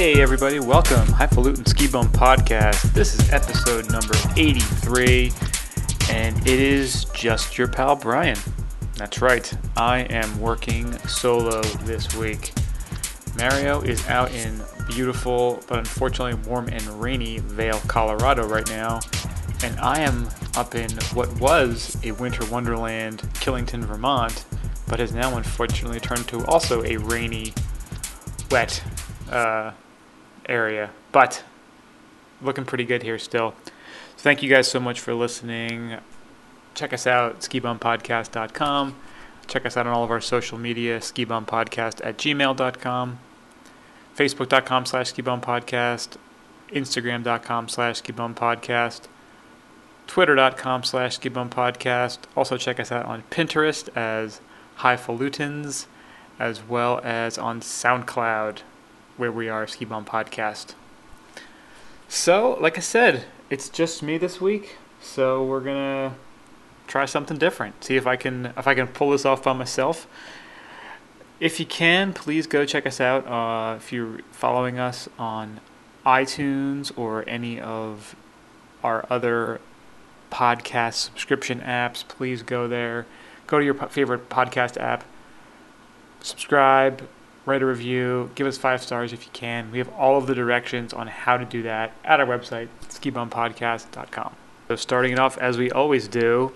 Hey everybody, welcome. Highfalutin Ski Bum Podcast. This is episode number 83, and it is just your pal Brian. That's right, I am working solo this week. Mario is out in beautiful, but unfortunately warm and rainy Vail, Colorado right now, and I am up in what was a winter wonderland, Killington, Vermont, but has now unfortunately turned to also a rainy, wet uh, area. But looking pretty good here still. So thank you guys so much for listening. Check us out, skibumpodcast.com. Check us out on all of our social media, skibumpodcast at gmail.com, facebook.com slash skibumpodcast, instagram.com slash skibumpodcast, twitter.com slash skibumpodcast. Also check us out on Pinterest as Highfalutins, as well as on SoundCloud, where we are Ski Bum Podcast. So, like I said, it's just me this week, so we're gonna try something different. See if I can if I can pull this off by myself. If you can, please go check us out. Uh, if you're following us on iTunes or any of our other podcast subscription apps, please go there. Go to your favorite podcast app, subscribe, write a review, give us five stars if you can. We have all of the directions on how to do that at our website, skibumpodcast.com. So, starting it off as we always do,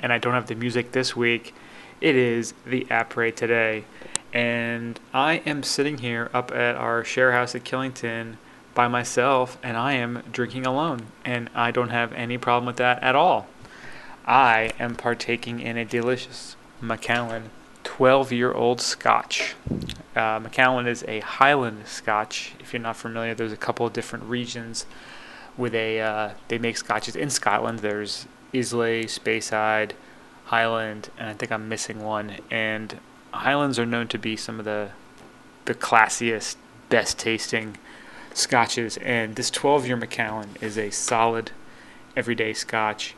and I don't have the music this week, it is the Après today. And I am sitting here up at our share house at Killington by myself, and I am drinking alone. And I don't have any problem with that at all. I am partaking in a delicious Macallan 12 year old Scotch. Uh, Macallan is a Highland Scotch. If you're not familiar, there's a couple of different regions with a uh, they make scotches in Scotland. There's Islay, Speyside, Highland, and I think I'm missing one. And Highlands are known to be some of the the classiest, best tasting scotches. And this 12 year Macallan is a solid, everyday Scotch.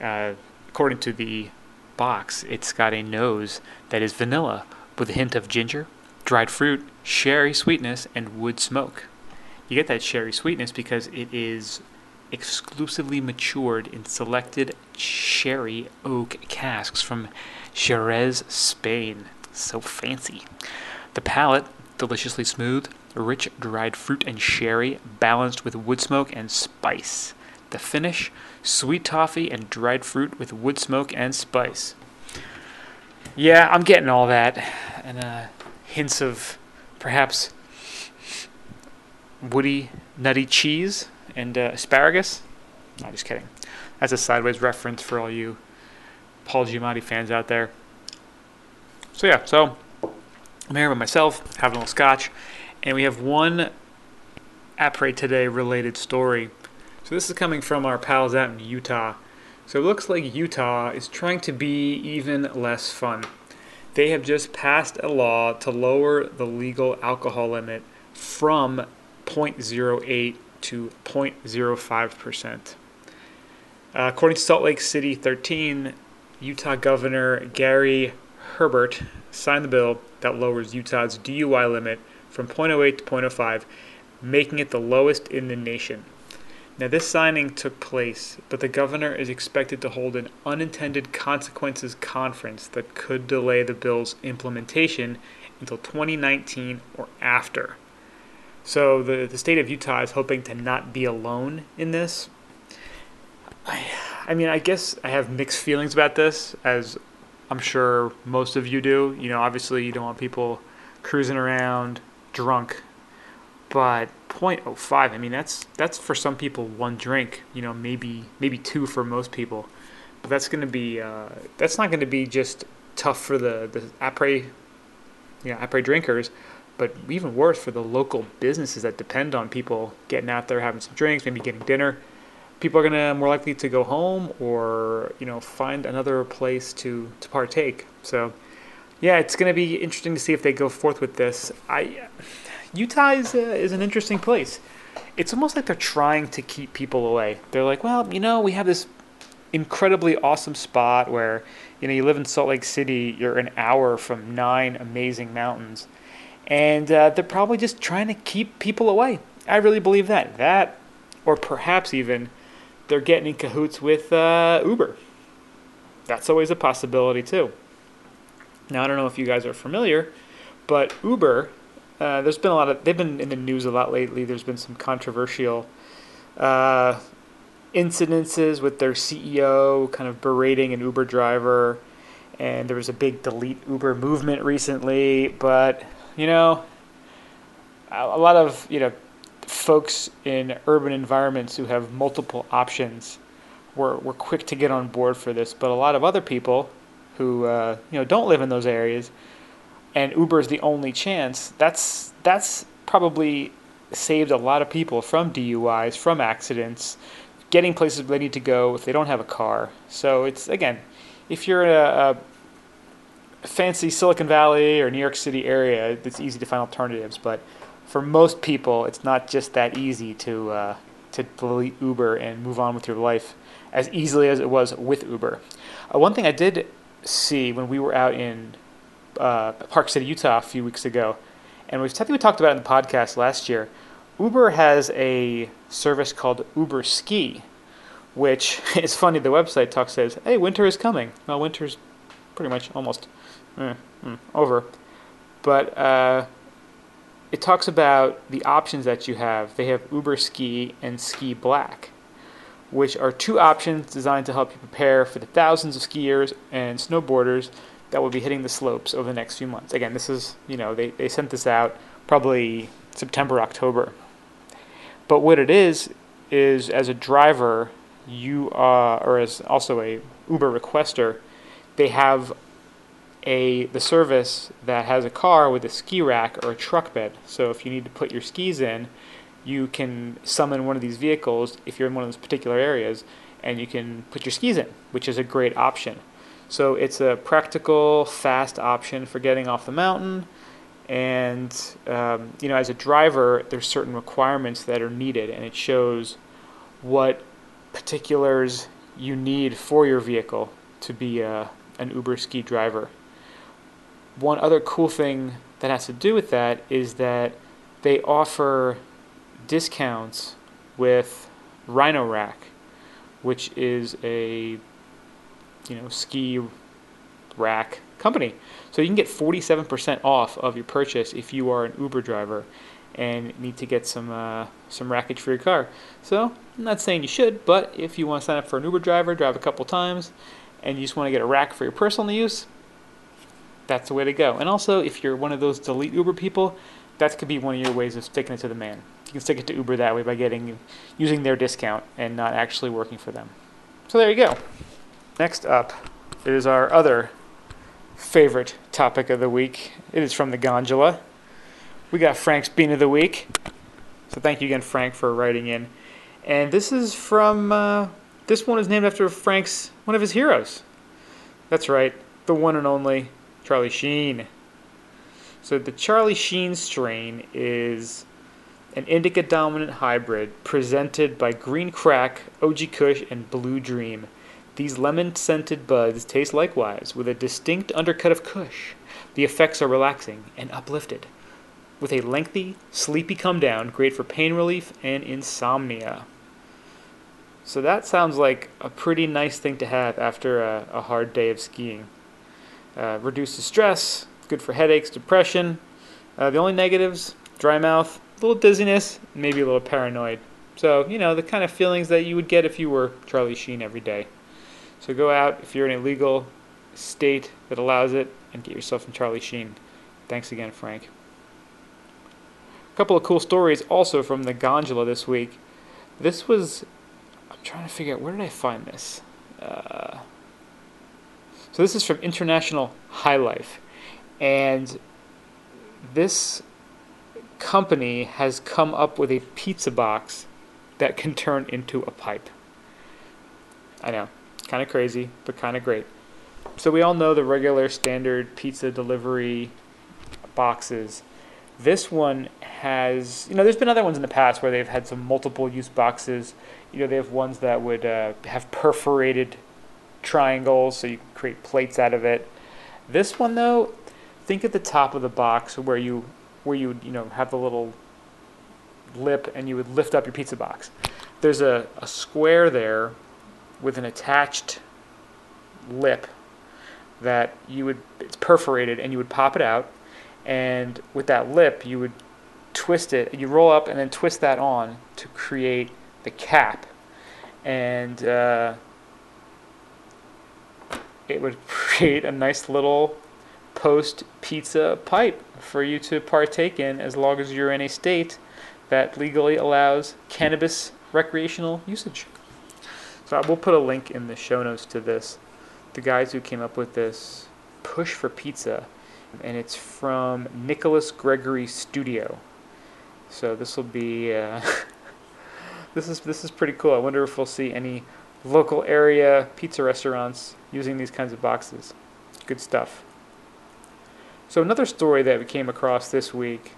Uh, according to the box, it's got a nose that is vanilla with a hint of ginger, dried fruit, sherry sweetness, and wood smoke. You get that sherry sweetness because it is exclusively matured in selected sherry oak casks from Jerez, Spain. So fancy. The palate, deliciously smooth, rich dried fruit and sherry, balanced with wood smoke and spice. The finish, sweet toffee and dried fruit with wood smoke and spice. Yeah, I'm getting all that, and uh, hints of perhaps woody, nutty cheese and uh, asparagus. No, just kidding. That's a sideways reference for all you Paul Giamatti fans out there. So yeah, so I'm here by myself, having a little scotch, and we have one Après Today related story. So this is coming from our pals out in Utah. So it looks like Utah is trying to be even less fun. They have just passed a law to lower the legal alcohol limit from 0.08 to 0.05%. Uh, according to Salt Lake City 13, Utah Governor Gary Herbert signed the bill that lowers Utah's DUI limit from 0.08 to 0.05, making it the lowest in the nation. Now, this signing took place, but the governor is expected to hold an unintended consequences conference that could delay the bill's implementation until 2019 or after. So, the, the state of Utah is hoping to not be alone in this. I, I mean, I guess I have mixed feelings about this, as I'm sure most of you do. You know, obviously, you don't want people cruising around drunk, but 0.05 i mean that's that's for some people one drink you know maybe maybe two for most people. But that's going to be uh, that's not going to be just tough for the the après you know après drinkers but even worse for the local businesses that depend on people getting out there having some drinks maybe getting dinner. People are going to more likely to go home or you know find another place to to partake. So yeah it's going to be interesting to see if they go forth with this. I Utah is, uh, is an interesting place. It's almost like they're trying to keep people away. They're like, well, you know, we have this incredibly awesome spot where, you know, you live in Salt Lake City, you're an hour from nine amazing mountains, and uh, they're probably just trying to keep people away. I really believe that. That, or perhaps even, they're getting in cahoots with uh, Uber. That's always a possibility too. Now I don't know if you guys are familiar, but Uber, uh, there's been a lot of they've been in the news a lot lately. There's been some controversial uh, incidences with their CEO kind of berating an Uber driver, and there was a big delete Uber movement recently. But you know, a lot of you know folks in urban environments who have multiple options were were quick to get on board for this. But a lot of other people who uh, you know don't live in those areas, and Uber is the only chance. That's that's probably saved a lot of people from DUIs, from accidents, getting places they need to go if they don't have a car. So it's again, if you're in a, a fancy Silicon Valley or New York City area, it's easy to find alternatives. But for most people, it's not just that easy to uh, to delete Uber and move on with your life as easily as it was with Uber. Uh, one thing I did see when we were out in uh, Park City, Utah, a few weeks ago, and we, I think we talked about it in the podcast last year. Uber has a service called Uber Ski, which is funny. The website talks says, "Hey, winter is coming." Well, winter's pretty much almost mm, over, but uh, it talks about the options that you have. They have Uber Ski and Ski Black, which are two options designed to help you prepare for the thousands of skiers and snowboarders that will be hitting the slopes over the next few months. Again, this is, you know, they, they sent this out probably September, October. But what it is, is as a driver, you are, or as also a Uber requester, they have a the service that has a car with a ski rack or a truck bed. So if you need to put your skis in, you can summon one of these vehicles if you're in one of those particular areas, and you can put your skis in, which is a great option. So it's a practical, fast option for getting off the mountain. And um, you know, as a driver, there's certain requirements that are needed, and it shows what particulars you need for your vehicle to be a, uh, an Uber ski driver. One other cool thing that has to do with that is that they offer discounts with Rhino-Rack, which is a you know ski rack company. So you can get 47% off of your purchase if you are an Uber driver and need to get some uh, some rackage for your car. So I'm not saying you should, but if you want to sign up for an Uber driver, drive a couple times, and you just want to get a rack for your personal use, that's the way to go. And also, if you're one of those delete Uber people, that could be one of your ways of sticking it to the man. You can stick it to Uber that way by getting using their discount and not actually working for them. So there you go. Next up is our other favorite topic of the week. It is from the gondola. We got Frank's Bean of the Week. So thank you again, Frank, for writing in. And this is from, uh, this one is named after Frank's, one of his heroes. That's right, the one and only Charlie Sheen. So the Charlie Sheen strain is an indica dominant hybrid presented by Green Crack, OG Kush, and Blue Dream. These lemon scented buds taste likewise, with a distinct undercut of kush. The effects are relaxing and uplifted, with a lengthy, sleepy come down, great for pain relief and insomnia. So that sounds like a pretty nice thing to have after a, a hard day of skiing. Uh, reduces stress, good for headaches, depression. Uh, the only negatives dry mouth, a little dizziness, maybe a little paranoid. So, you know, the kind of feelings that you would get if you were Charlie Sheen every day. So go out if you're in a legal state that allows it and get yourself some Charlie Sheen. Thanks again, Frank. A couple of cool stories also from the gondola this week. This was, I'm trying to figure out where did I find this. Uh, so this is from International High Life, and this company has come up with a pizza box that can turn into a pipe. I know Kind of crazy, but kind of great. So we all know the regular standard pizza delivery boxes. This one has, you know, there's been other ones in the past where they've had some multiple use boxes. You know, they have ones that would uh, have perforated triangles so you can create plates out of it. This one, though, think at the top of the box where you where you would, you know, have the little lip and you would lift up your pizza box. There's a, a square there with an attached lip that you would it's perforated and you would pop it out and with that lip you would twist it you roll up and then twist that on to create the cap and uh, it would create a nice little post pizza pipe for you to partake in as long as you're in a state that legally allows cannabis recreational usage. So we'll put a link in the show notes to this. The guys who came up with this push for pizza, and it's from Nicholas Gregory Studio. So this will be uh, this is this is pretty cool. I wonder if we'll see any local area pizza restaurants using these kinds of boxes. Good stuff. So another story that we came across this week,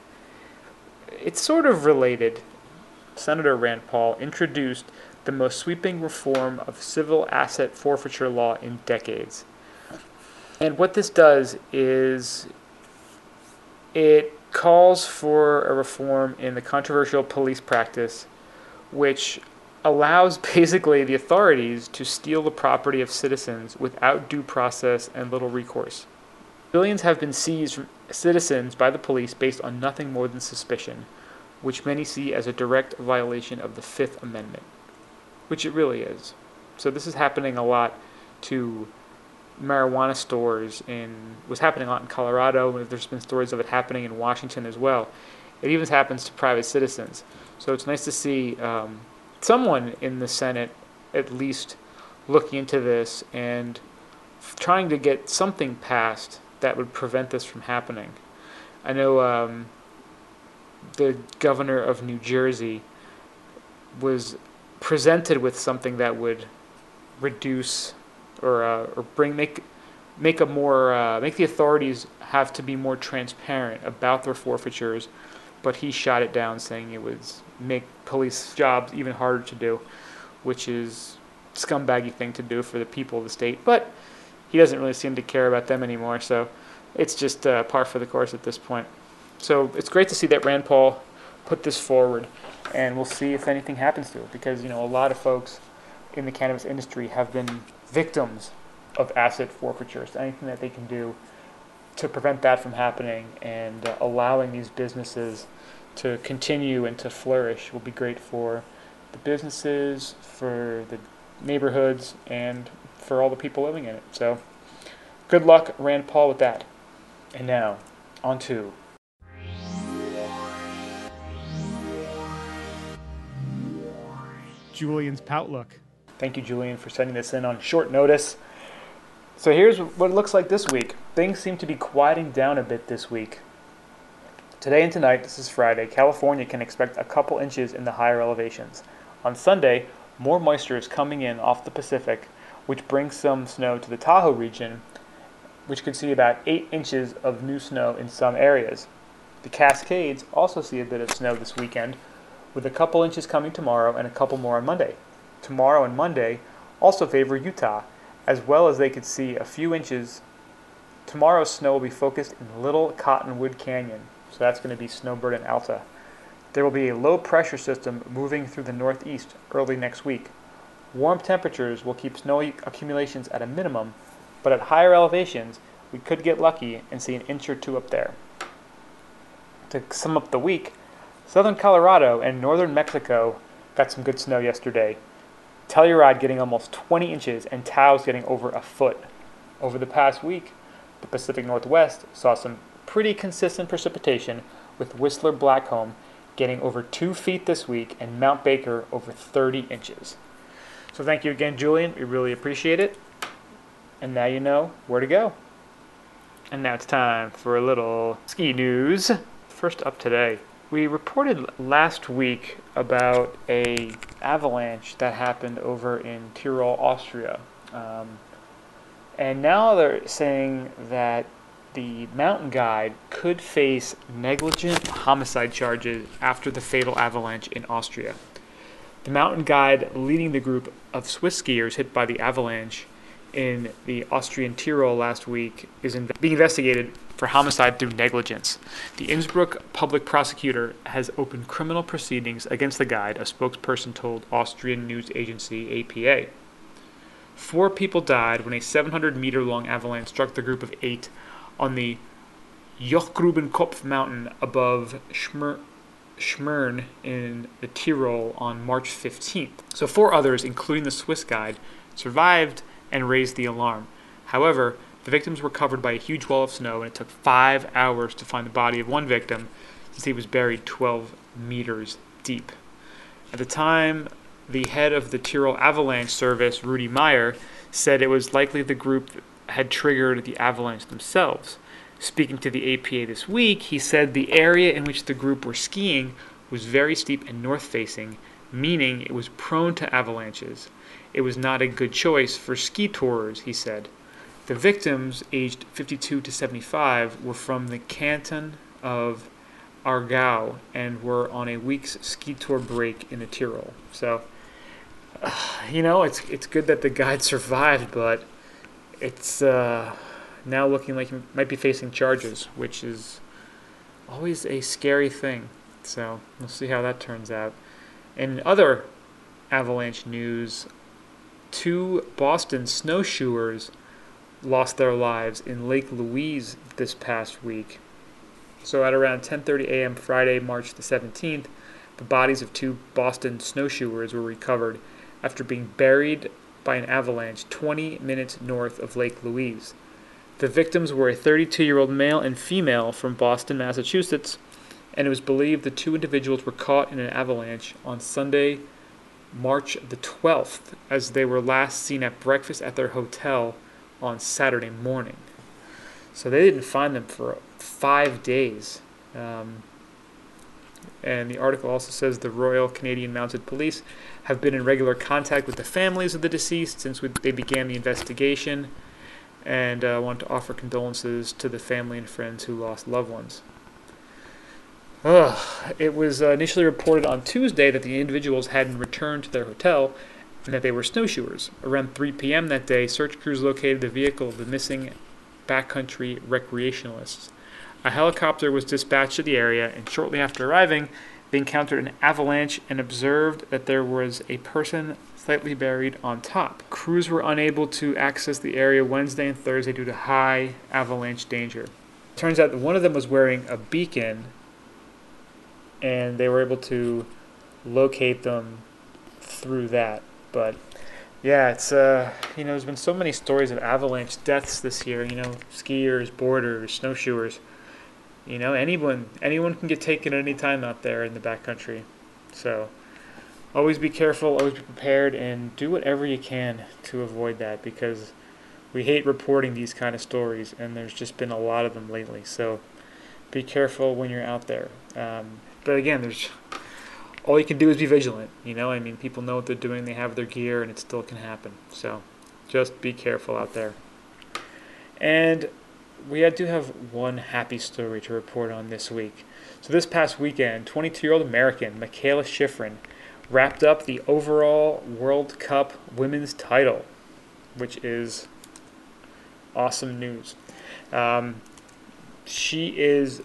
it's sort of related. Senator Rand Paul introduced the most sweeping reform of civil asset forfeiture law in decades. And what this does is it calls for a reform in the controversial police practice, which allows basically the authorities to steal the property of citizens without due process and little recourse. Billions have been seized from citizens by the police based on nothing more than suspicion, which many see as a direct violation of the Fifth Amendment, which it really is. So this is happening a lot to marijuana stores in was happening a lot in Colorado. There's been stories of it happening in Washington as well. It even happens to private citizens. So it's nice to see um, someone in the Senate at least looking into this and trying to get something passed that would prevent this from happening. I know um, the governor of New Jersey was presented with something that would reduce or uh, or bring make make a more uh, make the authorities have to be more transparent about their forfeitures, but he shot it down, saying it would make police jobs even harder to do, which is scumbaggy thing to do for the people of the state. But he doesn't really seem to care about them anymore, so it's just uh, par for the course at this point. So it's great to see that Rand Paul put this forward, and we'll see if anything happens to it because you know a lot of folks in the cannabis industry have been victims of asset forfeitures. Anything that they can do to prevent that from happening and uh, allowing these businesses to continue and to flourish will be great for the businesses, for the neighborhoods, and for all the people living in it. So, good luck, Rand Paul, with that. And now, on to Julian's Poutlook. Thank you, Julian, for sending this in on short notice. So here's what it looks like this week. Things seem to be quieting down a bit this week. Today and tonight, this is Friday, California can expect a couple inches in the higher elevations. On Sunday, more moisture is coming in off the Pacific, which brings some snow to the Tahoe region, which could see about 8 inches of new snow in some areas. The Cascades also see a bit of snow this weekend, with a couple inches coming tomorrow and a couple more on Monday. Tomorrow and Monday also favor Utah, as well as they could see a few inches. Tomorrow's snow will be focused in Little Cottonwood Canyon, so that's going to be Snowbird and Alta. There will be a low pressure system moving through the northeast early next week. Warm temperatures will keep snow accumulations at a minimum, but at higher elevations, we could get lucky and see an inch or two up there. To sum up the week, southern Colorado and northern Mexico got some good snow yesterday. Telluride getting almost 20 inches and Taos getting over a foot. Over the past week, the Pacific Northwest saw some pretty consistent precipitation with Whistler Blackcomb getting over 2 feet this week and Mount Baker over 30 inches. So thank you again, Julian. We really appreciate it. And now you know where to go. And now it's time for a little ski news. First up today, we reported last week about a avalanche that happened over in Tyrol, Austria, um, and now they're saying that the mountain guide could face negligent homicide charges after the fatal avalanche in Austria. The mountain guide leading the group of Swiss skiers hit by the avalanche in the Austrian Tyrol last week is in- being investigated for homicide through negligence. The Innsbruck public prosecutor has opened criminal proceedings against the guide, a spokesperson told Austrian news agency APA. Four people died when a 700 meter long avalanche struck the group of eight on the Jochgrubenkopf mountain above Schmer- Schmern in the Tyrol on March 15th. So, four others, including the Swiss guide, survived and raised the alarm. However, the victims were covered by a huge wall of snow, and it took five hours to find the body of one victim since he was buried 12 meters deep. At the time, the head of the Tyrol Avalanche Service, Rudi Mair, said it was likely the group had triggered the avalanche themselves. Speaking to the APA this week, he said the area in which the group were skiing was very steep and north facing, meaning it was prone to avalanches. It was not a good choice for ski tourers, he said. The victims, aged 52 to 75, were from the canton of Aargau and were on a week's ski tour break in the Tyrol. So, uh, you know, it's it's good that the guide survived, but it's uh, now looking like he might be facing charges, which is always a scary thing. So we'll see how that turns out. In other avalanche news, two Boston snowshoers lost their lives in Lake Louise this past week. So at around 10:30 a.m. Friday, March the 17th, the bodies of two Boston snowshoers were recovered after being buried by an avalanche 20 minutes north of Lake Louise. The victims were a 32-year-old male and female from Boston, Massachusetts, and it was believed the two individuals were caught in an avalanche on Sunday, March the 12th, as they were last seen at breakfast at their hotel on Saturday morning. So they didn't find them for five days. Um, and the article also says the Royal Canadian Mounted Police have been in regular contact with the families of the deceased since we, they began the investigation and uh, want to offer condolences to the family and friends who lost loved ones. Ugh. It was uh, initially reported on Tuesday that the individuals hadn't returned to their hotel and that they were snowshoers. Around 3 p.m. that day, search crews located the vehicle of the missing backcountry recreationalists. A helicopter was dispatched to the area, and shortly after arriving, they encountered an avalanche and observed that there was a person slightly buried on top. Crews were unable to access the area Wednesday and Thursday due to high avalanche danger. Turns out that one of them was wearing a beacon, and they were able to locate them through that. But yeah, it's uh, you know, there's been so many stories of avalanche deaths this year. You know, skiers, boarders, snowshoers. You know, anyone anyone can get taken at any time out there in the backcountry. So always be careful, always be prepared, and do whatever you can to avoid that because we hate reporting these kind of stories, and there's just been a lot of them lately. So be careful when you're out there. Um, but again, there's all you can do is be vigilant. You know, I mean, people know what they're doing, they have their gear, and it still can happen. So just be careful out there. And we do have one happy story to report on this week. So this past weekend, 22-year-old American Mikaela Shiffrin wrapped up the overall World Cup women's title, which is awesome news. Um, she is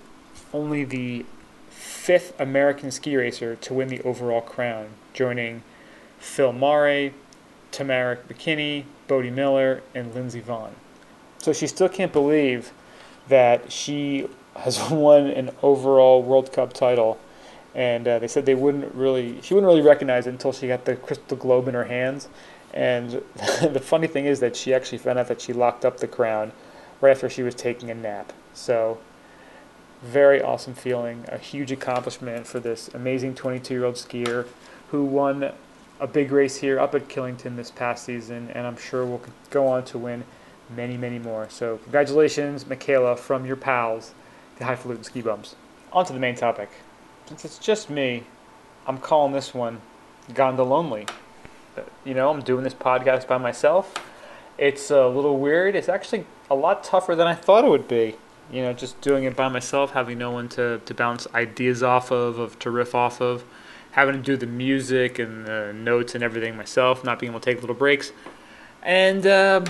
only the fifth American ski racer to win the overall crown, joining Phil Mahre, Tamara McKinney, Bode Miller, and Lindsey Vonn. So she still can't believe that she has won an overall World Cup title. And uh, they said they wouldn't really, she wouldn't really recognize it until she got the crystal globe in her hands. And the funny thing is that she actually found out that she locked up the crown right after she was taking a nap. So, very awesome feeling, a huge accomplishment for this amazing 22 year old skier who won a big race here up at Killington this past season, and I'm sure will go on to win many, many more. So, congratulations, Mikaela, from your pals, the Highfalutin Ski Bums. On to the main topic. Since it's just me, I'm calling this one Gondolonely. Uh, you know, I'm doing this podcast by myself. It's a little weird. It's actually a lot tougher than I thought it would be. You know, just doing it by myself, having no one to, to bounce ideas off of, of to riff off of, having to do the music and the notes and everything myself, not being able to take little breaks. And uh,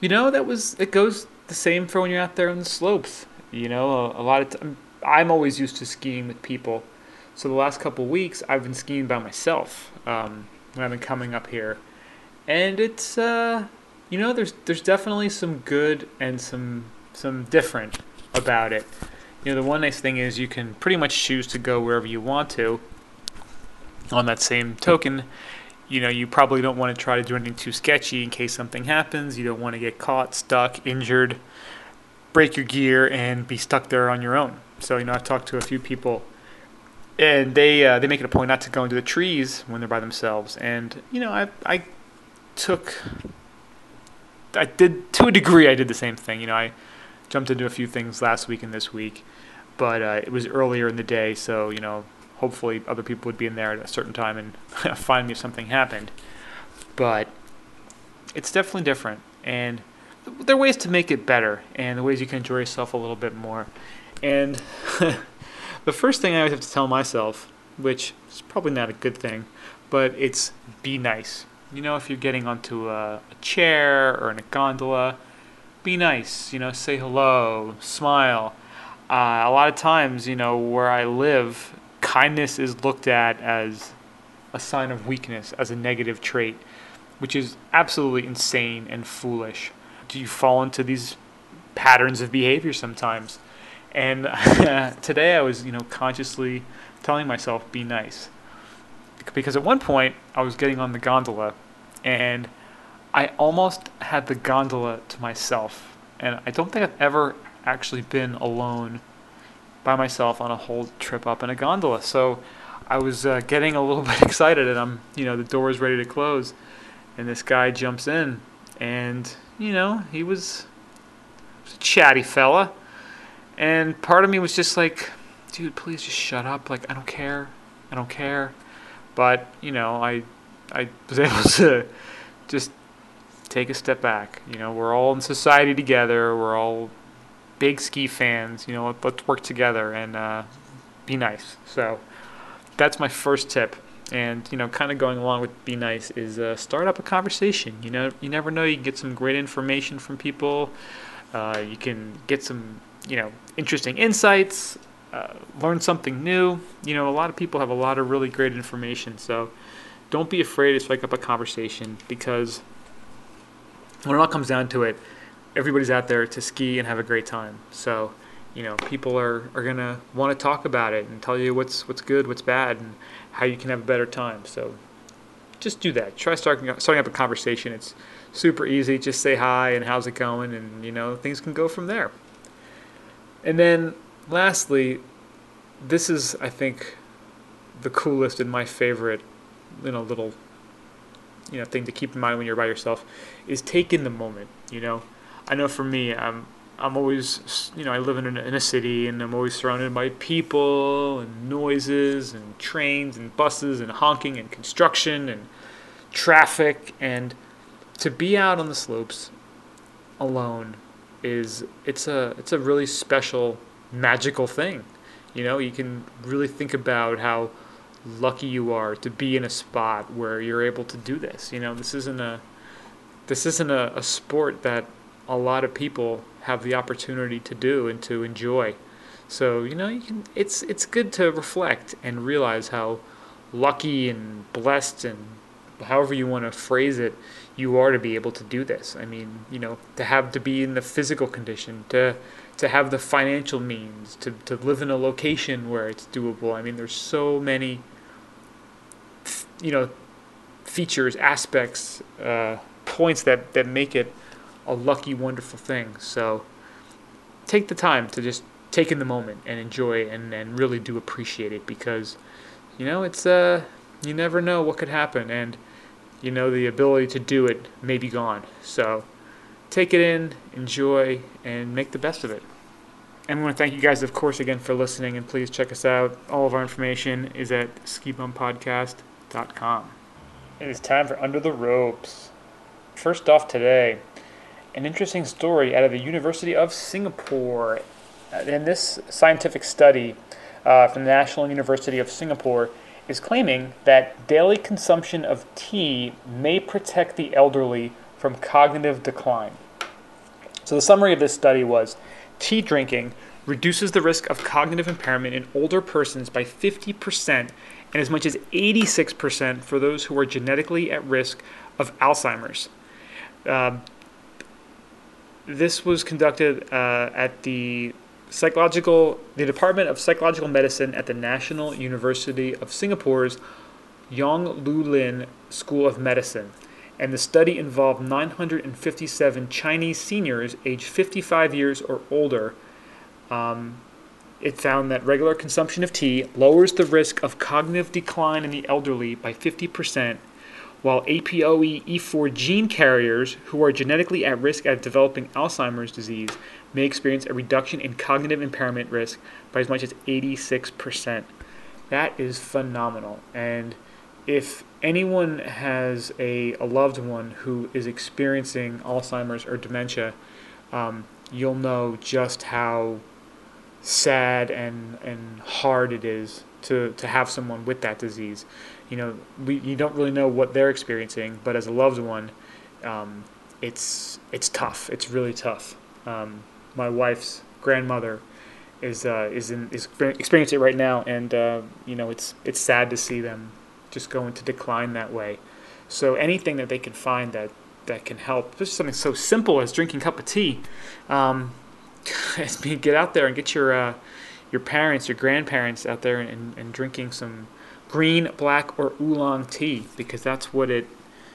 you know, that was it goes the same for when you're out there on the slopes. You know, a, a lot of time, I'm always used to skiing with people. So the last couple weeks, I've been skiing by myself um, when I've been coming up here, and it's uh, you know, there's there's definitely some good and some some different about it. You know, the one nice thing is you can pretty much choose to go wherever you want to. On that same token, you know, you probably don't want to try to do anything too sketchy in case something happens. You don't want to get caught, stuck, injured, break your gear, and be stuck there on your own. So, you know, I've talked to a few people, and they uh, they make it a point not to go into the trees when they're by themselves. And you know, I I took I did to a degree. I did the same thing. You know, I jumped into a few things last week and this week, but uh, it was earlier in the day, so you know, hopefully other people would be in there at a certain time and find me if something happened. But it's definitely different, and there are ways to make it better, and the ways you can enjoy yourself a little bit more. And the first thing I always have to tell myself, which is probably not a good thing, but it's be nice. You know, if you're getting onto a, a chair or in a gondola, be nice. You know, say hello, smile. Uh, a lot of times, you know, where I live, kindness is looked at as a sign of weakness, as a negative trait, which is absolutely insane and foolish. Do you fall into these patterns of behavior sometimes? And today I was, you know, consciously telling myself, be nice because at one point I was getting on the gondola and I almost had the gondola to myself. And I don't think I've ever actually been alone by myself on a whole trip up in a gondola. So I was uh, getting a little bit excited and I'm, you know, the door is ready to close and this guy jumps in and, you know, he was, was a chatty fella. And part of me was just like, dude, please just shut up. Like, I don't care. I don't care. But you know, I I was able to just take a step back. You know, we're all in society together. We're all big ski fans. You know, let's work together and uh, be nice. So that's my first tip. And you know, kind of going along with be nice is uh, start up a conversation. You know, you never know. You can get some great information from people. Uh, you can get some, you know, interesting insights. Uh, learn something new. You know, a lot of people have a lot of really great information. So don't be afraid to strike up a conversation because when it all comes down to it, everybody's out there to ski and have a great time. So, you know, people are, are gonna want to talk about it and tell you what's what's good, what's bad, and how you can have a better time. So, just do that. Try starting starting up a conversation. It's super easy. Just say hi and how's it going, and you know things can go from there. And then lastly, this is, I think, the coolest and my favorite, you know, little, you know, thing to keep in mind when you're by yourself, is take in the moment. You know, I know for me, I'm, I'm always, you know, I live in a, in a city and I'm always surrounded by people and noises and trains and buses and honking and construction and traffic and to be out on the slopes alone is it's a it's a really special magical thing. You know, you can really think about how lucky you are to be in a spot where you're able to do this. You know, this isn't a this isn't a, a sport that a lot of people have the opportunity to do and to enjoy. So, you know, you can it's it's good to reflect and realize how lucky and blessed and however you want to phrase it you are to be able to do this. I mean, you know, to have to be in the physical condition, to to have the financial means, to, to live in a location where it's doable. I mean, there's so many, you know, features, aspects, uh, points that, that make it a lucky, wonderful thing. So take the time to just take in the moment and enjoy and, and really do appreciate it because, you know, it's, uh, you never know what could happen. And, you know, the ability to do it may be gone. So take it in, enjoy, and make the best of it. And we want to thank you guys, of course, again for listening. And please check us out. All of our information is at It is time for Under the Ropes. First off, today, an interesting story out of the University of Singapore. In this scientific study uh, from the National University of Singapore, is claiming that daily consumption of tea may protect the elderly from cognitive decline. So the summary of this study was tea drinking reduces the risk of cognitive impairment in older persons by 50% and as much as 86% for those who are genetically at risk of Alzheimer's. Uh, this was conducted uh, at the psychological the Department of Psychological Medicine at the National University of Singapore's Yong Loo Lin School of Medicine. And the study involved 957 Chinese seniors aged 55 years or older. Um, it found that regular consumption of tea lowers the risk of cognitive decline in the elderly by 50% while APOE E4 gene carriers who are genetically at risk of developing Alzheimer's disease may experience a reduction in cognitive impairment risk by as much as 86%. That is phenomenal. And if anyone has a, a loved one who is experiencing Alzheimer's or dementia, um, you'll know just how sad and, and hard it is to, to have someone with that disease you know, we, you don't really know what they're experiencing, but as a loved one, um, it's it's tough. It's really tough. Um, my wife's grandmother is uh, is in is experiencing it right now, and uh, you know, it's it's sad to see them just go into decline that way. So anything that they can find that that can help, just something so simple as drinking a cup of tea. Um, get out there and get your uh, your parents, your grandparents out there and, and drinking some green, black, or oolong tea because that's what it.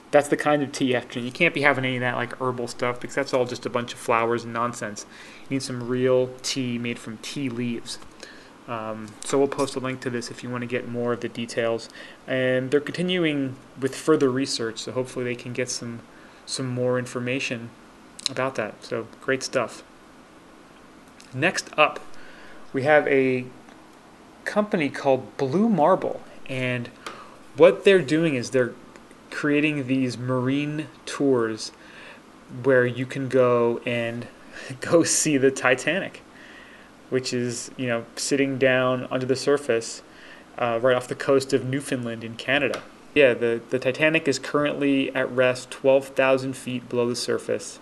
That's the kind of tea to. You can't be having any of that like herbal stuff because that's all just a bunch of flowers and nonsense. You need some real tea made from tea leaves. Um, so we'll post a link to this if you want to get more of the details. And they're continuing with further research, so hopefully they can get some some more information about that. So great stuff. Next up, we have a company called Blue Marble, and what they're doing is they're creating these marine tours where you can go and go see the Titanic, which is, you know, sitting down under the surface uh, right off the coast of Newfoundland in Canada. Yeah, the, the Titanic is currently at rest 12,000 feet below the surface.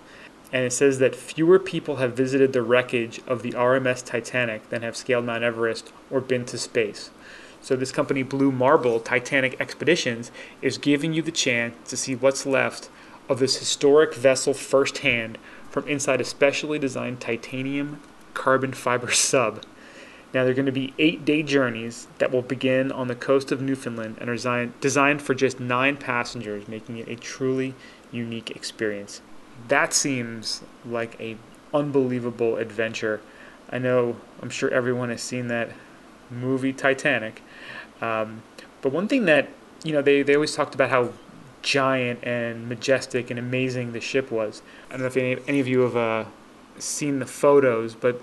And it says that fewer people have visited the wreckage of the RMS Titanic than have scaled Mount Everest or been to space. So this company, Blue Marble Titanic Expeditions, is giving you the chance to see what's left of this historic vessel firsthand from inside a specially designed titanium carbon fiber sub. Now, they're going to be eight day journeys that will begin on the coast of Newfoundland and are designed, for just nine passengers, making it a truly unique experience. That seems like a unbelievable adventure. I know, I'm sure everyone has seen that movie Titanic. Um, but one thing that you know they, they always talked about how giant and majestic and amazing the ship was. I don't know if any, any of you have uh, seen the photos, but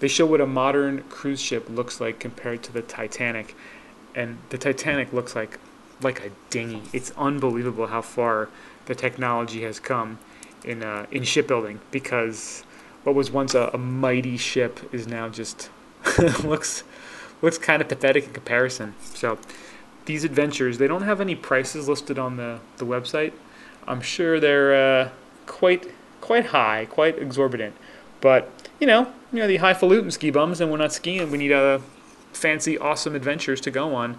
they show what a modern cruise ship looks like compared to the Titanic, and the Titanic looks like like a dinghy. It's unbelievable how far the technology has come in uh, in shipbuilding because what was once a, a mighty ship is now just looks looks kind of pathetic in comparison. So these adventures, they don't have any prices listed on the, the website. I'm sure they're uh, quite quite high, quite exorbitant. But you know, you know the highfalutin ski bums, and we're not skiing. We need uh, fancy, awesome adventures to go on.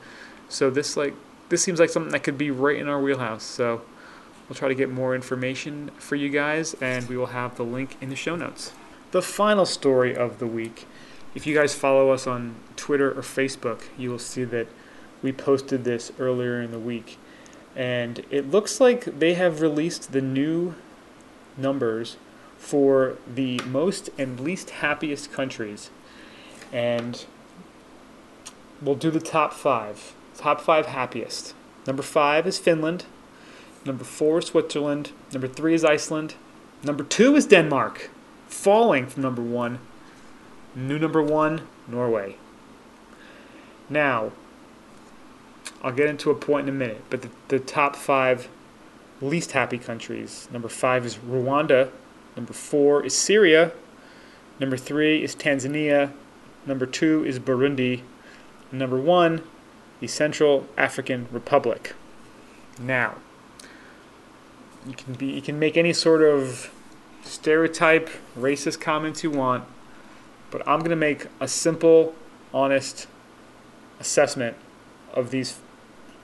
So this like this seems like something that could be right in our wheelhouse. So we'll try to get more information for you guys, and we will have the link in the show notes. The final story of the week if you guys follow us on Twitter or Facebook, you will see that we posted this earlier in the week. And it looks like they have released the new numbers for the most and least happiest countries. And we'll do the top five. Top five happiest. Number five is Finland. Number four is Switzerland. Number three is Iceland. Number two is Denmark, falling from number one New number one, Norway. Now, I'll get into a point in a minute, but the, the top five least happy countries number five is Rwanda, number four is Syria, number three is Tanzania, number two is Burundi, number one, the Central African Republic. Now, you can be you can make any sort of stereotype, racist comments you want, but I'm going to make a simple, honest assessment of these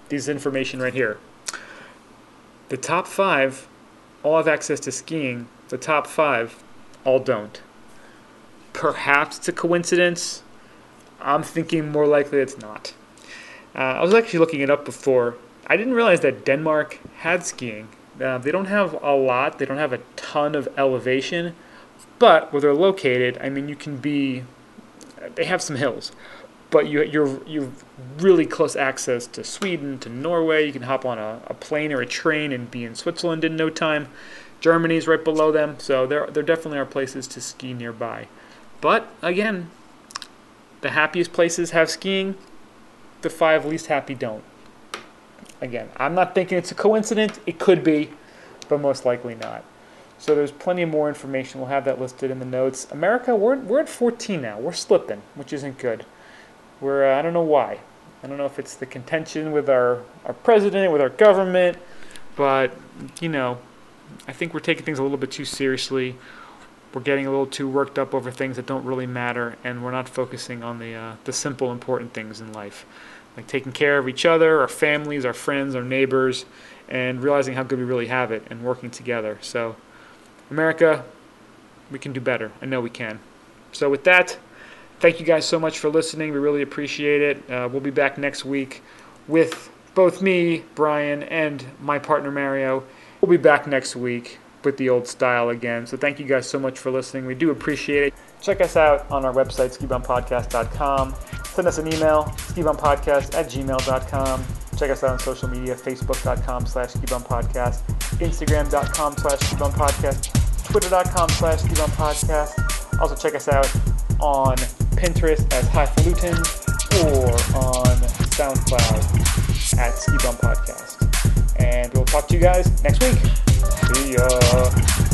these information right here. The top five all have access to skiing. The top five all don't. Perhaps it's a coincidence. I'm thinking more likely it's not. Uh, I was actually looking it up before. I didn't realize that Denmark had skiing. Uh, they don't have a lot, they don't have a ton of elevation, but where they're located, I mean, you can be, they have some hills, but you, you're, you've really close access to Sweden, to Norway. You can hop on a, a plane or a train and be in Switzerland in no time. Germany's right below them, so there, there definitely are places to ski nearby. But again, the happiest places have skiing, the five least happy don't. Again, I'm not thinking it's a coincidence. It could be, but most likely not. So there's plenty more information. We'll have that listed in the notes. America, we're, we're at 14 now. We're slipping, which isn't good. We're, uh, I don't know why. I don't know if it's the contention with our, our president, with our government, but, you know, I think we're taking things a little bit too seriously. We're getting a little too worked up over things that don't really matter, and we're not focusing on the, uh, the simple, important things in life like taking care of each other, our families, our friends, our neighbors, and realizing how good we really have it and working together. So, America, we can do better. I know we can. So, with that, thank you guys so much for listening. We really appreciate it. Uh, we'll be back next week with both me, Brian, and my partner Mario. We'll be back next week with the old style again. So, thank you guys so much for listening. We do appreciate it. Check us out on our website, skibumpodcast.com. Send us an email, skibumpodcast at gmail.com. Check us out on social media, facebook.com slash skibumpodcast, instagram.com slash skibumpodcast, twitter.com slash skibumpodcast. Also check us out on Pinterest as Highfalutin or on SoundCloud at Ski Bum Podcast. And we'll talk to you guys next week. See ya.